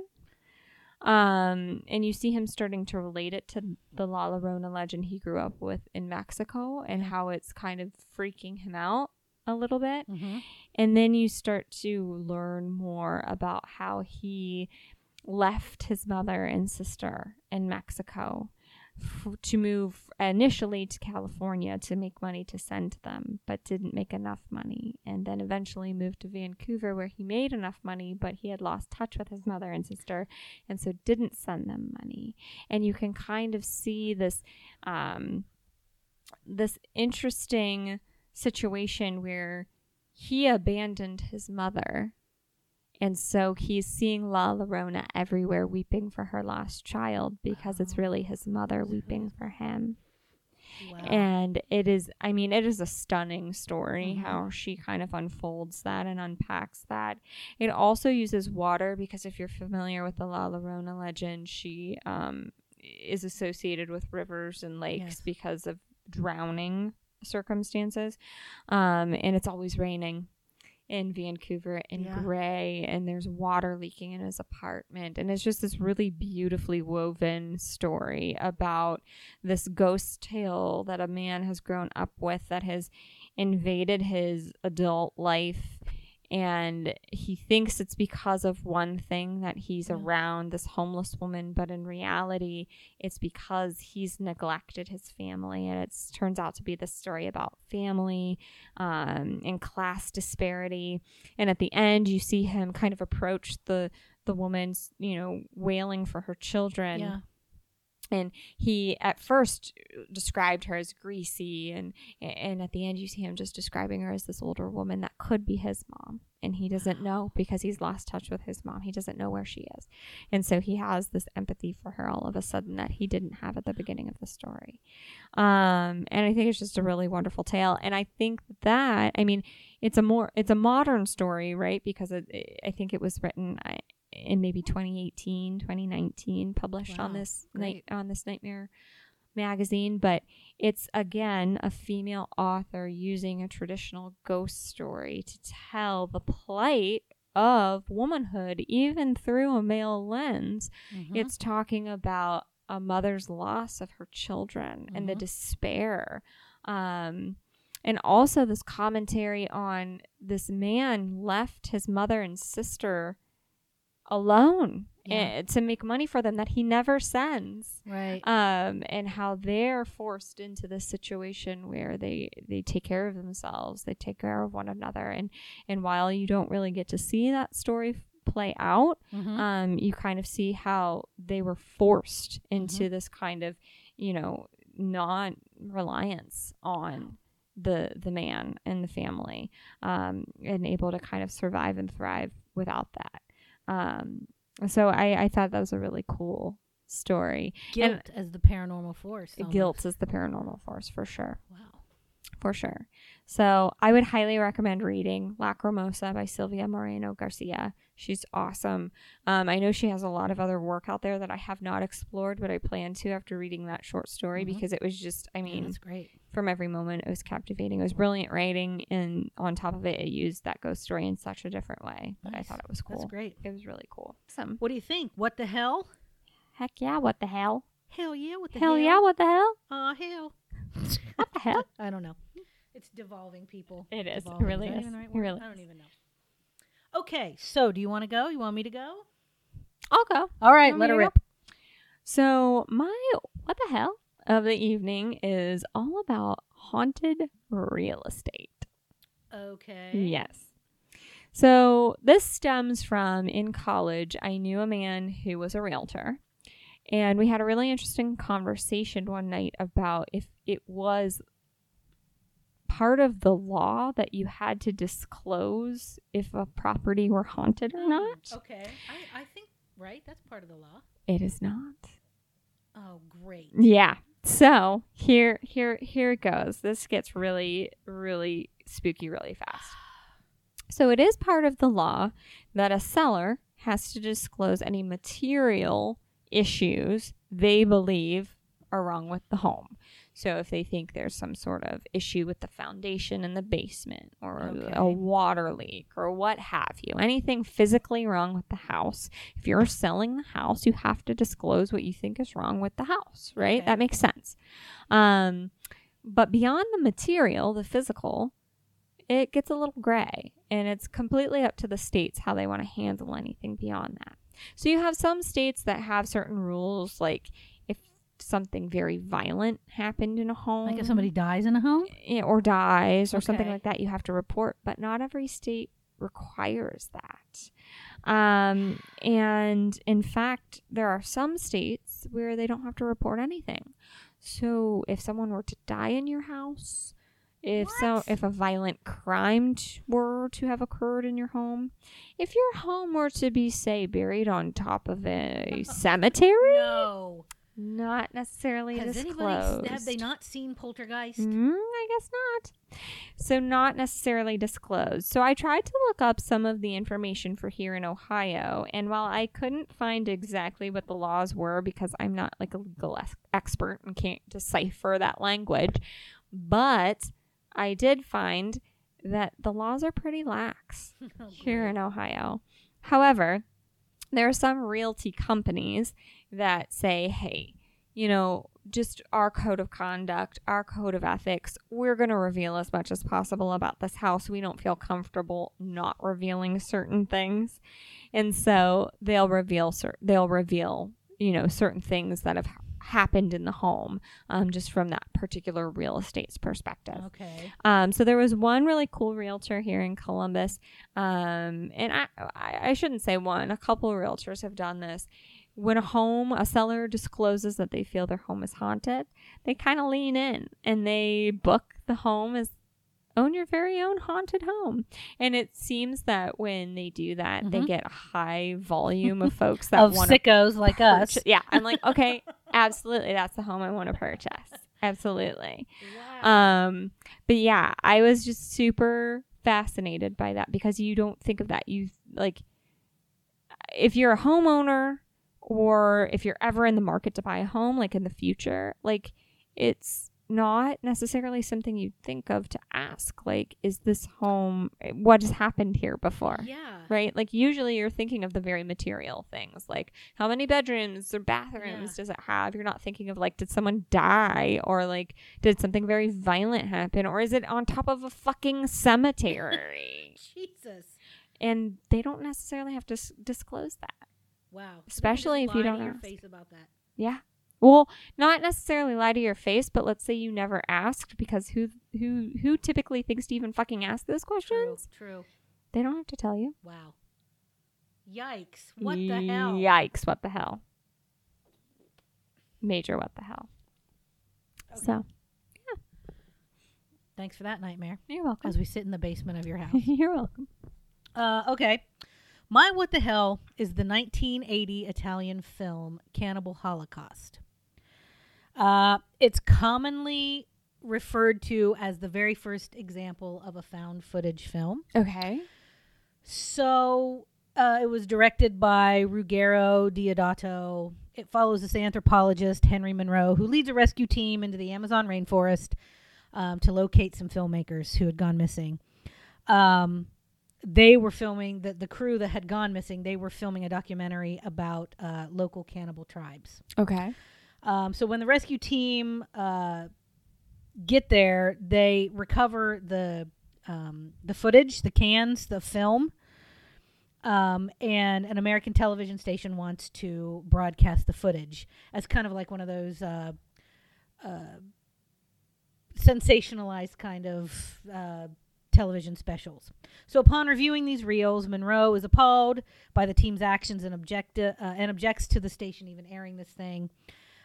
Um, and you see him starting to relate it to the La Llorona legend he grew up with in Mexico and how it's kind of freaking him out a little bit. Mm-hmm. And then you start to learn more about how he left his mother and sister in Mexico f- to move initially to California to make money to send them, but didn't make enough money. And then eventually moved to Vancouver where he made enough money, but he had lost touch with his mother and sister and so didn't send them money. And you can kind of see this um, this interesting situation where he abandoned his mother. And so he's seeing La Llorona everywhere weeping for her lost child because it's really his mother weeping for him. Wow. And it is, I mean, it is a stunning story Mhm. how she kind of unfolds that and unpacks that. It also uses water because if you're familiar with the La Llorona legend, she um, is associated with rivers and lakes Yes. because of drowning circumstances. Um, and it's always raining in Vancouver and Yeah. gray, and there's water leaking in his apartment. And it's just this mm-hmm. really beautifully woven story about this ghost tale that a man has grown up with that has invaded his adult life. And he thinks it's because of one thing that he's Yeah. around this homeless woman, but in reality, it's because he's neglected his family. And it turns out to be this story about family um, and class disparity. And at the end, you see him kind of approach the the woman's, you know, wailing for her children yeah. And he at first described her as greasy and and at the end you see him just describing her as this older woman that could be his mom. And he doesn't know because he's lost touch with his mom. He doesn't know where she is. And so he has this empathy for her all of a sudden that he didn't have at the beginning of the story. Um and i think it's just a really wonderful tale. And i think that i mean it's a more it's a modern story right? Because it, i think it was written I, in maybe 2018 2019 published on Wow, this night on this nightmare magazine but it's again a female author using a traditional ghost story to tell the plight of womanhood even through a male lens Mhm. it's talking about a mother's loss of her children and the Mhm. despair. Um, and also this commentary on this man left his mother and sister alone Yeah. eh, to make money for them that he never sends Right. um, and how they're forced into this situation where they they take care of themselves, they take care of one another, and and while you don't really get to see that story play out, Mhm. um, you kind of see how they were forced into this kind of you know non reliance on the the man and the family, um, and able to kind of survive and thrive without that. Um, so I, I thought that was a really cool story. Guilt as the paranormal force. almost. Guilt as the paranormal force for sure. Wow. For sure. So I would highly recommend reading Lacrimosa by Silvia Moreno Garcia. She's awesome. Um, I know she has a lot of other work out there that I have not explored, but I plan to after reading that short story Mhm. because it was just, I mean, that's great. from every moment, it was captivating. It was brilliant writing, and on top of it, it used that ghost story in such a different way. But I thought it was cool. That's great. It was really cool. Awesome. What do you think? What the hell? Heck yeah! What the hell? Hell yeah! What the hell hell? yeah! What the hell? Aw, hell. What the hell? I don't know. It's devolving, people. It is. It really is. right really I don't even know. Okay, so do you want to go? You want me to go? I'll go. All right, let her rip. So my what the hell of the evening is all about haunted real estate. Okay. Yes. So this stems from in college, I knew a man who was a realtor. And we had a really interesting conversation one night about if it was part of the law that you had to disclose if a property were haunted or Hmm, not. Okay. I, I think, right? That's part of the law. It is not. Oh, great. Yeah. So here, here, here it goes. This gets really, really spooky really fast. [sighs] So it is part of the law that a seller has to disclose any material issues they believe are wrong with the home. So if they think there's some sort of issue with the foundation in the basement or Okay. a water leak or what have you, anything physically wrong with the house, if you're selling the house, you have to disclose what you think is wrong with the house, right? Okay. That makes sense. Um, but beyond the material, the physical, it gets a little gray and it's completely up to the states how they want to handle anything beyond that. So you have some states that have certain rules like if something very violent happened in a home Like if somebody dies in a home? yeah, or dies or something like that, you have to report. But not every state requires that. Um, and in fact, there are some states where they don't have to report anything. So if someone were to die in your house, if so, if a violent crime t- were to have occurred in your home, if your home were to be, say, buried on top of a [laughs] cemetery, No. not necessarily Has disclosed. anybody, have they not seen Poltergeist? Mm, I guess not. So, not necessarily disclosed. So, I tried to look up some of the information for here in Ohio, and while I couldn't find exactly what the laws were because I'm not like a legal ex- expert and can't decipher that language, but I did find that the laws are pretty lax [laughs] Oh, here in Ohio. However, there are some realty companies that say, hey, you know, just our code of conduct, our code of ethics, we're going to reveal as much as possible about this house. We don't feel comfortable not revealing certain things. And so they'll reveal cer- they'll reveal, you know, certain things that have ha- happened in the home um, just from that particular real estate's perspective. Okay. Um, so there was one really cool realtor here in Columbus, um, and I, I I shouldn't say one. A couple of realtors have done this. When a home, a seller discloses that they feel their home is haunted, they kind of lean in and they book the home as own your very own haunted home. And it seems that when they do that, they Mhm. get a high [laughs] volume of folks that Of want sickos like us. Yeah, I'm like, [laughs] okay, absolutely, that's the home I want to purchase. Absolutely. Wow. Um, but yeah, I was just super fascinated by that because you don't think of that. You like, if you're a homeowner or if you're ever in the market to buy a home, like in the future, like it's not necessarily something you'd think of to ask. Like, is this home, eh, what has happened here before? Yeah. Right? Like, usually you're thinking of the very material things, like how many bedrooms or bathrooms Yeah. does it have? You're not thinking of, like, did someone die or, like, did something very violent happen or is it on top of a fucking cemetery? [laughs] Jesus. and they don't necessarily have to s- disclose that. Wow. So they can Especially if you don't ask. face about that. Yeah. Well, not necessarily lie to your face, but let's say you never asked because who who who typically thinks to even fucking ask those True. questions? True. They don't have to tell you. Wow. Yikes. What the hell? Yikes, what the hell? Major what the hell. Okay. So, yeah. Thanks for that nightmare. you're welcome. As we sit in the basement of your [laughs] house. you're welcome. Uh, okay. My What the Hell is the 1980 Italian film Cannibal Holocaust. Uh, it's commonly referred to as the very first example of a found footage film. Okay. So uh, it was directed by Ruggero Deodato. It follows this anthropologist, Henry Monroe, who leads a rescue team into the Amazon rainforest um, to locate some filmmakers who had gone missing. Um, they were filming, the, the crew that had gone missing, they were filming a documentary about uh, local cannibal tribes. Okay. Um, so when the rescue team uh, get there, they recover the um, the footage, the cans, the film, um, and an American television station wants to broadcast the footage as kind of like one of those uh, uh, sensationalized kind of uh, television specials. So upon reviewing these reels, Monroe is appalled by the team's actions and object uh, and objects to the station even airing this thing.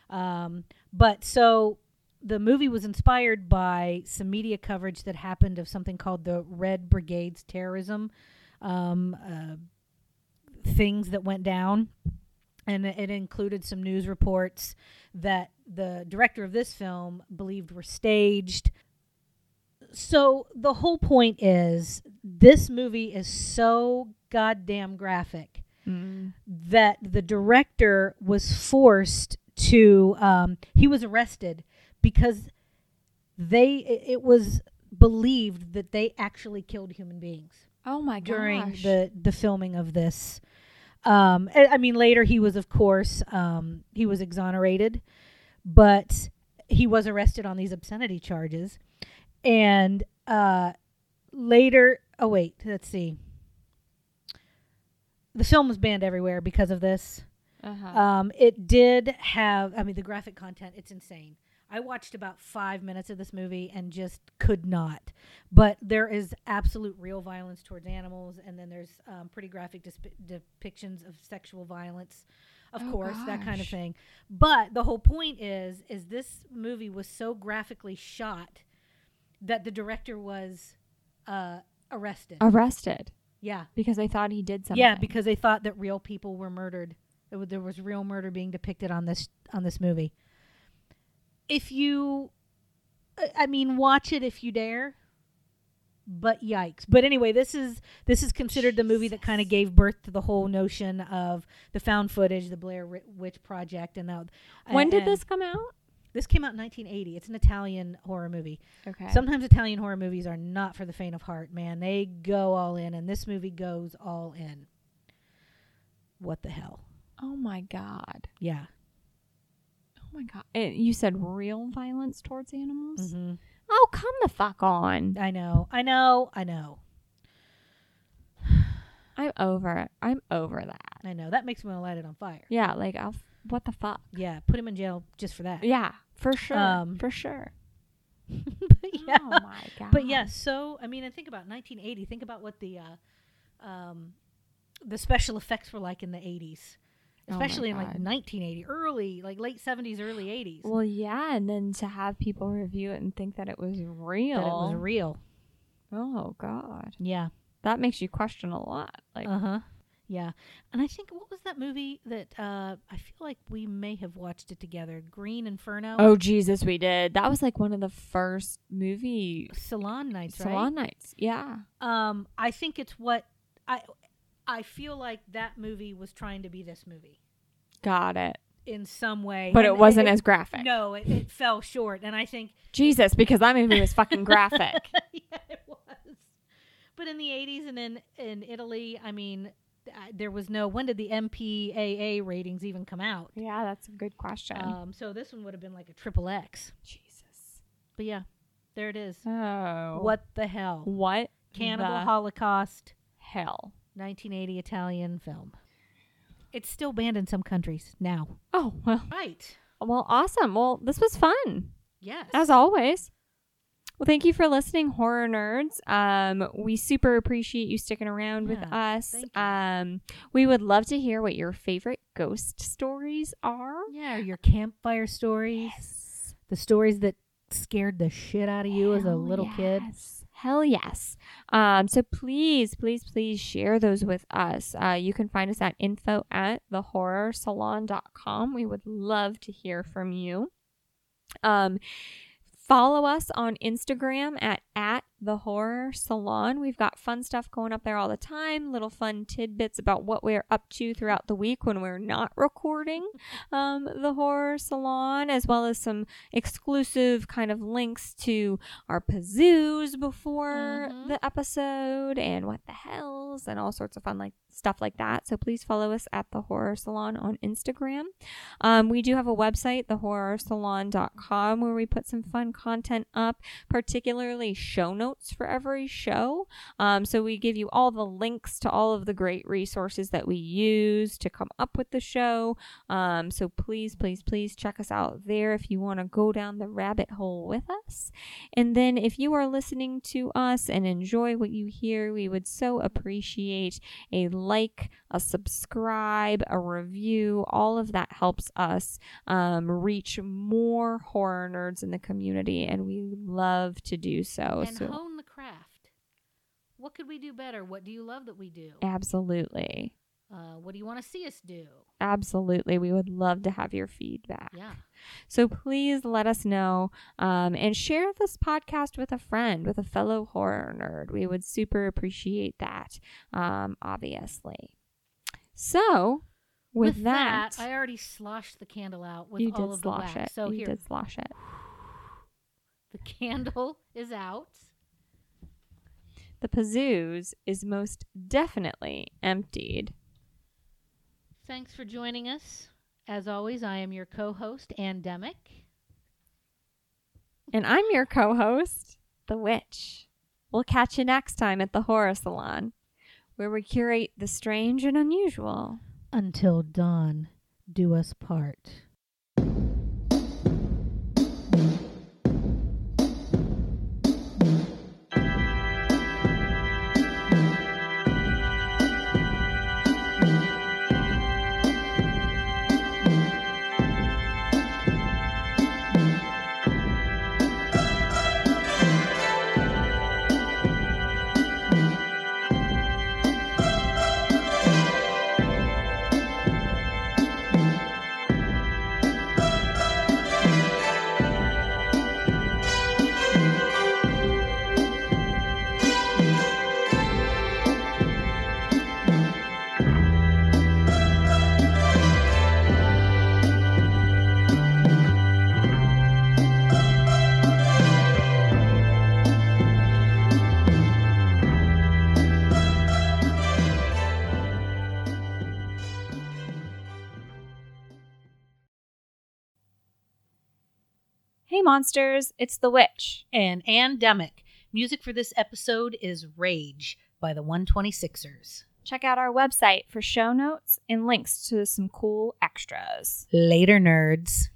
Um, but so the movie was inspired by some media coverage that happened of something called the Red Brigade's terrorism um, uh, things that went down. And it included some news reports that the director of this film believed were staged. So the whole point is this movie is so goddamn graphic Mm. that the director was forced to um, he was arrested because they it, was believed that they actually killed human beings Oh my god during the the filming of this. Um I, I mean later he was of course um he was exonerated but he was arrested on these obscenity charges. And uh later oh wait let's see. The film was banned everywhere because of this uh-huh. um, it did have, I mean, the graphic content, it's insane. I watched about five minutes of this movie and just could not. But there is absolute real violence towards animals, and then there's um, pretty graphic disp- depictions of sexual violence, of Oh, course, that kind of thing. But the whole point is, is this movie was so graphically shot that the director was uh, arrested. Arrested yeah, because they thought he did something. yeah, because they thought that real people were murdered. There was real murder being depicted on this on this movie. If you, I- mean, watch it if you dare. But yikes! But anyway, this is this is considered the movie that kind of gave birth to the whole notion of the found footage, the Blair Witch Project, and the. When did this come out? This came out in 1980. It's an Italian horror movie. Okay. Sometimes Italian horror movies are not for the faint of heart, man. They go all in, and this movie goes all in. What the hell? Oh my god. Yeah. Oh my god. And you said real violence towards animals? hmm Oh, come the fuck on. I know. I know. I know. [sighs] I'm over it. I'm over that. I know. That makes me want to light it on fire. Yeah, like I'll, what the fuck? Yeah. Put him in jail just for that. Yeah, for sure. Um, for sure. [laughs] but yeah. Oh my god. But yeah. So I mean, and think about 1980. Think about what the uh, um, the special effects were like in the 80s, Oh especially in like God. 1980, early like late 70s, early 80s. Well, yeah, and then to have people review it and think that it was real. that it was real. oh god. Yeah. That makes you question a lot. Like Uh huh. Yeah, and I think what was that movie that uh, I feel like we may have watched it together? Green Inferno. Oh Jesus, we did. That was like one of the first movie Salon Nights, right? salon nights. Yeah. Um, I think it's what I I feel like that movie was trying to be this movie. Got it. in some way, but it wasn't as graphic. No, it, it fell short, and I think Jesus, because that movie was fucking graphic. [laughs] yeah, it was. But in the 80s and in, in Italy, I mean, there was no. When did the MPAA ratings even come out? yeah, that's a good question. Um, so this one would have been like a triple X. Jesus. But yeah, there it is. Oh. What the hell? What? Cannibal Holocaust, hell? 1980 Italian film. It's still banned in some countries now. Oh, well. Right. Well, awesome. Well, this was fun. Yes. as always. Well, thank you for listening, horror nerds. Um, we super appreciate you sticking around with us. Um, we would love to hear what your favorite ghost stories are. yeah, your campfire stories, Yes. the stories that scared the shit out of you as a Hell little kid. yes. Hell yes. Um, so please, please, please share those with us. Uh, you can find us at info at thehorrorsalon.com. We would love to hear from you. Um, follow us on Instagram at, at the horror salon. We've got fun stuff going up there all the time, little fun tidbits about what we're up to throughout the week when we're not recording um, the horror salon, as well as some exclusive kind of links to our pazoos before Mhm. the episode and what the hells and all sorts of fun like stuff like that. So please follow us at the horror salon on Instagram. Um, we do have a website, thehorrorsalon.com, where we put some fun content up, particularly show notes for every show. Um, so we give you all the links to all of the great resources that we use to come up with the show. Um, so please, please, please check us out there if you want to go down the rabbit hole with us. And then if you are listening to us and enjoy what you hear, we would so appreciate a like, a subscribe, a review. All of that helps us um, reach more horror nerds in the community, and we love to do so. and so hone the craft. What could we do better? What do you love that we do? absolutely. Uh, what do you want to see us do? Absolutely. We would love to have your feedback. Yeah. So please let us know um, and share this podcast with a friend, with a fellow horror nerd. We would super appreciate that, um, obviously. So, with, that, I already sloshed the candle out with you all did of the slosh wax. it. So you here, did slosh it. [sighs] the candle [laughs] is out. The pazoos is most definitely emptied. Thanks for joining us. As always, I am your co-host, Andemic. And I'm your co host, The Witch. We'll catch you next time at the Horror Salon, where we curate the strange and unusual. Until dawn, do us part. Monsters, it's The Witch. And Andemic. Music for this episode is Rage by the 126ers. Check out our website for show notes and links to some cool extras. Later, nerds.